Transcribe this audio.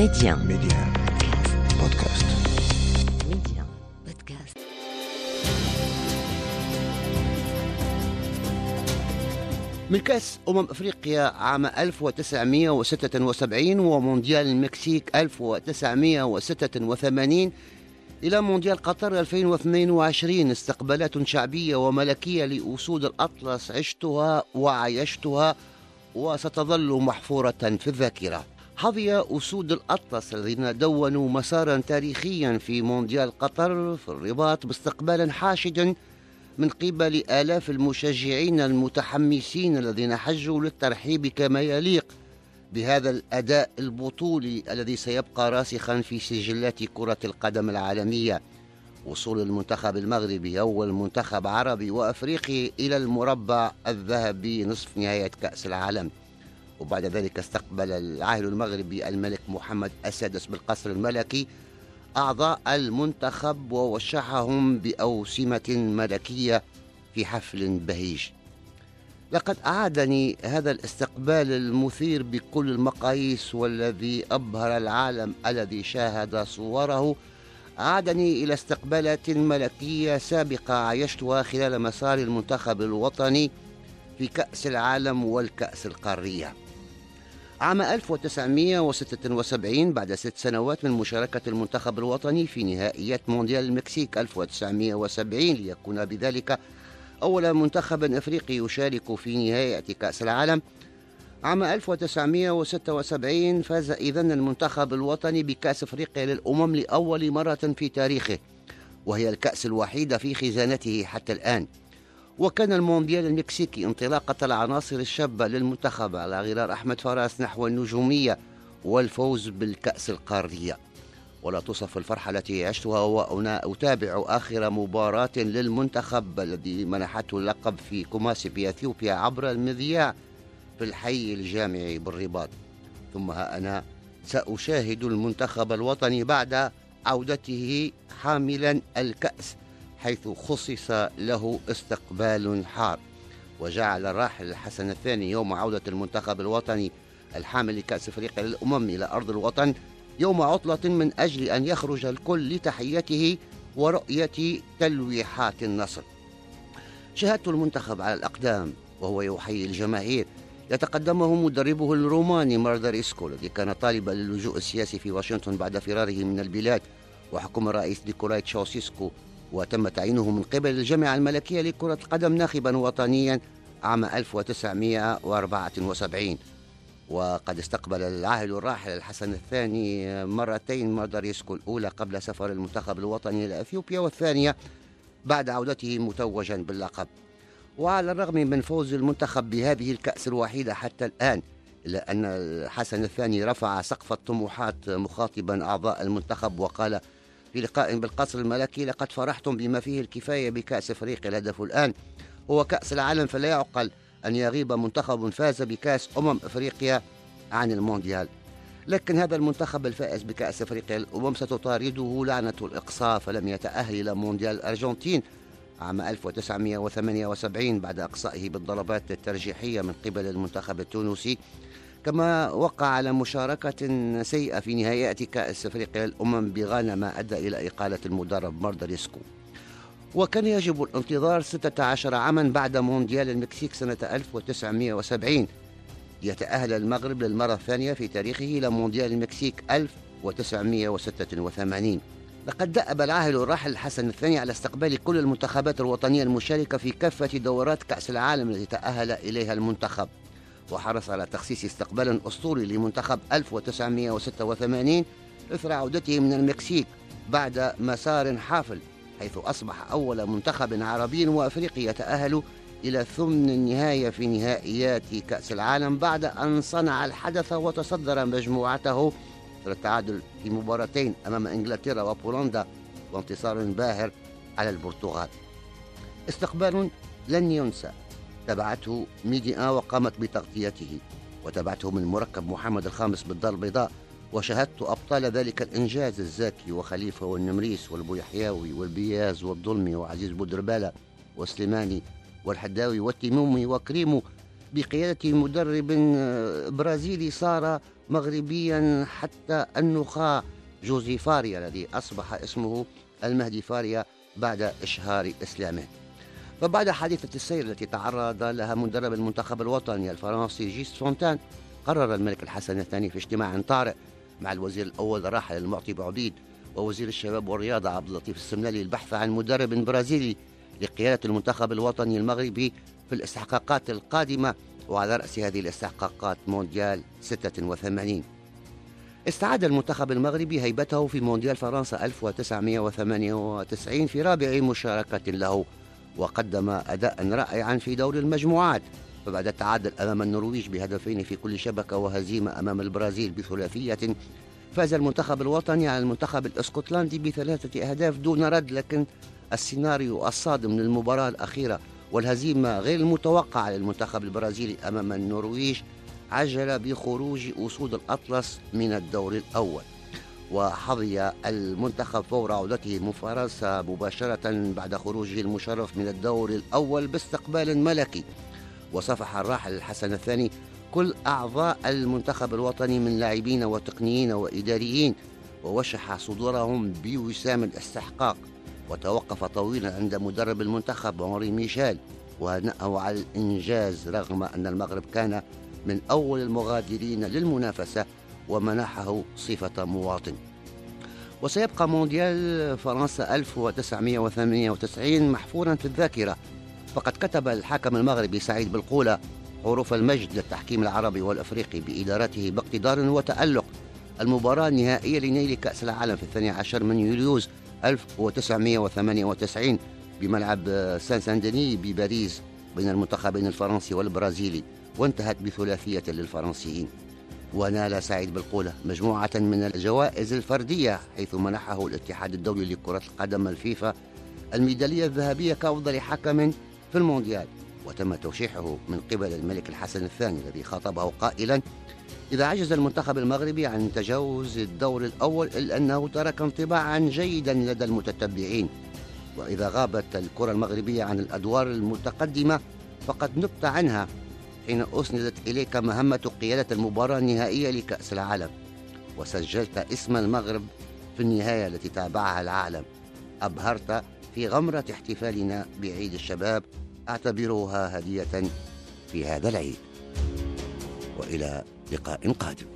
Média. Média. Podcast. Média. Podcast. من كأس أمم أفريقيا عام 1976 ومونديال المكسيك 1986 إلى مونديال قطر 2022 استقبالات شعبية وملكية لأسود الأطلس عشتها وعايشتها وستظل محفورة في الذاكرة حظي أسود الأطلس الذين دونوا مسارا تاريخيا في مونديال قطر في الرباط باستقبال حاشد من قبل آلاف المشجعين المتحمسين الذين حجوا للترحيب كما يليق بهذا الأداء البطولي الذي سيبقى راسخا في سجلات كرة القدم العالمية. وصول المنتخب المغربي أول منتخب عربي وأفريقي إلى المربع الذهبي نصف نهاية كأس العالم. وبعد ذلك استقبل العاهل المغربي الملك محمد السادس بالقصر الملكي أعضاء المنتخب ووشحهم بأوسمة ملكية في حفل بهيج. لقد أعادني هذا الاستقبال المثير بكل المقاييس والذي أبهر العالم الذي شاهد صوره. أعادني إلى استقبالات ملكية سابقة عايشتها خلال مسار المنتخب الوطني في كأس العالم والكأس القارية. عام 1976 بعد ست سنوات من مشاركة المنتخب الوطني في نهائيات مونديال المكسيك 1970 ليكون بذلك أول منتخب أفريقي يشارك في نهاية كأس العالم. عام 1976 فاز إذن المنتخب الوطني بكأس أفريقيا للأمم لأول مرة في تاريخه وهي الكأس الوحيدة في خزانته حتى الآن. وكان المونديال المكسيكي انطلاقة العناصر الشابة للمنتخب على غرار أحمد فراس نحو النجومية والفوز بالكأس القارية. ولا توصف الفرحة التي عشتها وأنا أتابع آخر مباراة للمنتخب الذي منحته اللقب في كوماسي في أثيوبيا عبر المذياع في الحي الجامعي بالرباط. ثم ها أنا سأشاهد المنتخب الوطني بعد عودته حاملا الكأس حيث خصص له استقبال حار. وجعل الراحل الحسن الثاني يوم عودة المنتخب الوطني الحامل لكأس أفريقيا للأمم إلى أرض الوطن يوم عطلة من أجل أن يخرج الكل لتحيته ورؤية تلويحات النصر. شاهدت المنتخب على الأقدام وهو يحيي الجماهير. يتقدمه مدربه الروماني ماردر إسكو الذي كان طالبا للجوء السياسي في واشنطن بعد فراره من البلاد. وحكم الرئيس نيكولاي تشاوسيسكو وتم تعيينه من قبل الجامعة الملكية لكرة القدم ناخبا وطنيا عام 1974 وقد استقبل العاهل الراحل الحسن الثاني مرتين مارداريسكو الأولى قبل سفر المنتخب الوطني إلى أثيوبيا والثانية بعد عودته متوجا باللقب. وعلى الرغم من فوز المنتخب بهذه الكأس الوحيدة حتى الآن إلا أن الحسن الثاني رفع سقف الطموحات مخاطبا أعضاء المنتخب وقال في لقاء بالقصر الملكي لقد فرحتم بما فيه الكفاية بكأس أفريقيا الهدف الآن. هو كأس العالم فلا يعقل أن يغيب منتخب فاز بكأس أمم أفريقيا عن المونديال. لكن هذا المنتخب الفائز بكأس أفريقيا الأمم ستطارده لعنة الإقصاء فلم يتأهل إلى مونديال الأرجنتين عام 1978 بعد إقصائه بالضربات الترجيحية من قبل المنتخب التونسي. كما وقع على مشاركة سيئة في نهائيات كأس أفريقيا الأمم بغانا ما أدى إلى إقالة المدرب مارداريسكو وكان يجب الانتظار 16 عاما بعد مونديال المكسيك سنة 1970 ليتأهل المغرب للمرة الثانية في تاريخه إلى مونديال المكسيك 1986 لقد دأب العاهل الراحل الحسن الثاني على استقبال كل المنتخبات الوطنية المشاركة في كافة دورات كأس العالم التي تأهل إليها المنتخب. وحرص على تخصيص استقبال أسطوري لمنتخب 1986 إثر عودته من المكسيك بعد مسار حافل حيث أصبح أول منتخب عربي وأفريقي يتأهل إلى ثمن النهاية في نهائيات كأس العالم بعد أن صنع الحدث وتصدر مجموعته التعادل في مباراتين أمام إنجلترا وبولندا وانتصار باهر على البرتغال. استقبال لن ينسى. تبعته ميديا وقامت بتغطيته. وتبعته من مركب محمد الخامس بالدار البيضاء. وشاهدت أبطال ذلك الإنجاز الزاكي وخليفة والنمريس والبويحياوي والبياز والظلمي وعزيز بودربالة وسليماني والحداوي والتيمومي وكريمو. بقيادة مدرب برازيلي صار مغربيا حتى النخاع. جوزي فاريا الذي أصبح اسمه المهدي فاريا بعد إشهار إسلامه. فبعد حادثة السير التي تعرض لها مدرب المنتخب الوطني الفرنسي جيست فونتان قرر الملك الحسن الثاني في اجتماع طارئ. مع الوزير الأول الراحل المعطي بوعبيد ووزير الشباب والرياضة عبد اللطيف السملالي البحث عن مدرب برازيلي لقيادة المنتخب الوطني المغربي في الاستحقاقات القادمة وعلى رأس هذه الاستحقاقات مونديال 86 استعاد المنتخب المغربي هيبته في مونديال فرنسا 1998 في رابع مشاركة له. وقدم أداء رائعا في دور المجموعات فبعد التعادل أمام النرويج بهدفين في كل شبكة وهزيمة أمام البرازيل بثلاثية فاز المنتخب الوطني على المنتخب الإسكتلندي بثلاثة أهداف دون رد لكن السيناريو الصادم للمباراة الأخيرة والهزيمة غير المتوقعة للمنتخب البرازيلي أمام النرويج عجل بخروج أسود الأطلس من الدور الأول. وحظي المنتخب فور عودته مفارسة مباشرة بعد خروجه المشرف من الدور الأول باستقبال ملكي. وصفح الراحل الحسن الثاني كل أعضاء المنتخب الوطني من لاعبين وتقنيين وإداريين ووشح صدورهم بوسام الاستحقاق. وتوقف طويلا عند مدرب المنتخب عمري ميشيل ونأوا على الإنجاز رغم أن المغرب كان من أول المغادرين للمنافسة ومنحه صفة مواطن. وسيبقى مونديال فرنسا 1998 محفورا في الذاكرة. فقد كتب الحاكم المغربي سعيد بالقولة حروف المجد للتحكيم العربي والأفريقي بإدارته باقتدار وتألق. المباراة النهائية لنيل كأس العالم في الثاني عشر من يوليوز 1998 بملعب سان ساندني بباريس بين المنتخبين الفرنسي والبرازيلي وانتهت بثلاثية للفرنسيين. ونال سعيد بالقولة. مجموعة من الجوائز الفردية حيث منحه الاتحاد الدولي لكرة القدم الفيفا الميدالية الذهبية كأفضل حكم في المونديال وتم توشيحه من قبل الملك الحسن الثاني الذي خاطبه قائلا إذا عجز المنتخب المغربي عن تجاوز الدور الأول إلا أنه ترك انطباعا جيدا لدى المتتبعين وإذا غابت الكرة المغربية عن الأدوار المتقدمة فقد نبت عنها حين أسندت إليك مهمة قيادة المباراة النهائية لكأس العالم وسجلت اسم المغرب في النهاية التي تابعها العالم. أبهرت في غمرة احتفالنا بعيد الشباب أعتبرها هدية في هذا العيد. وإلى لقاء قادم.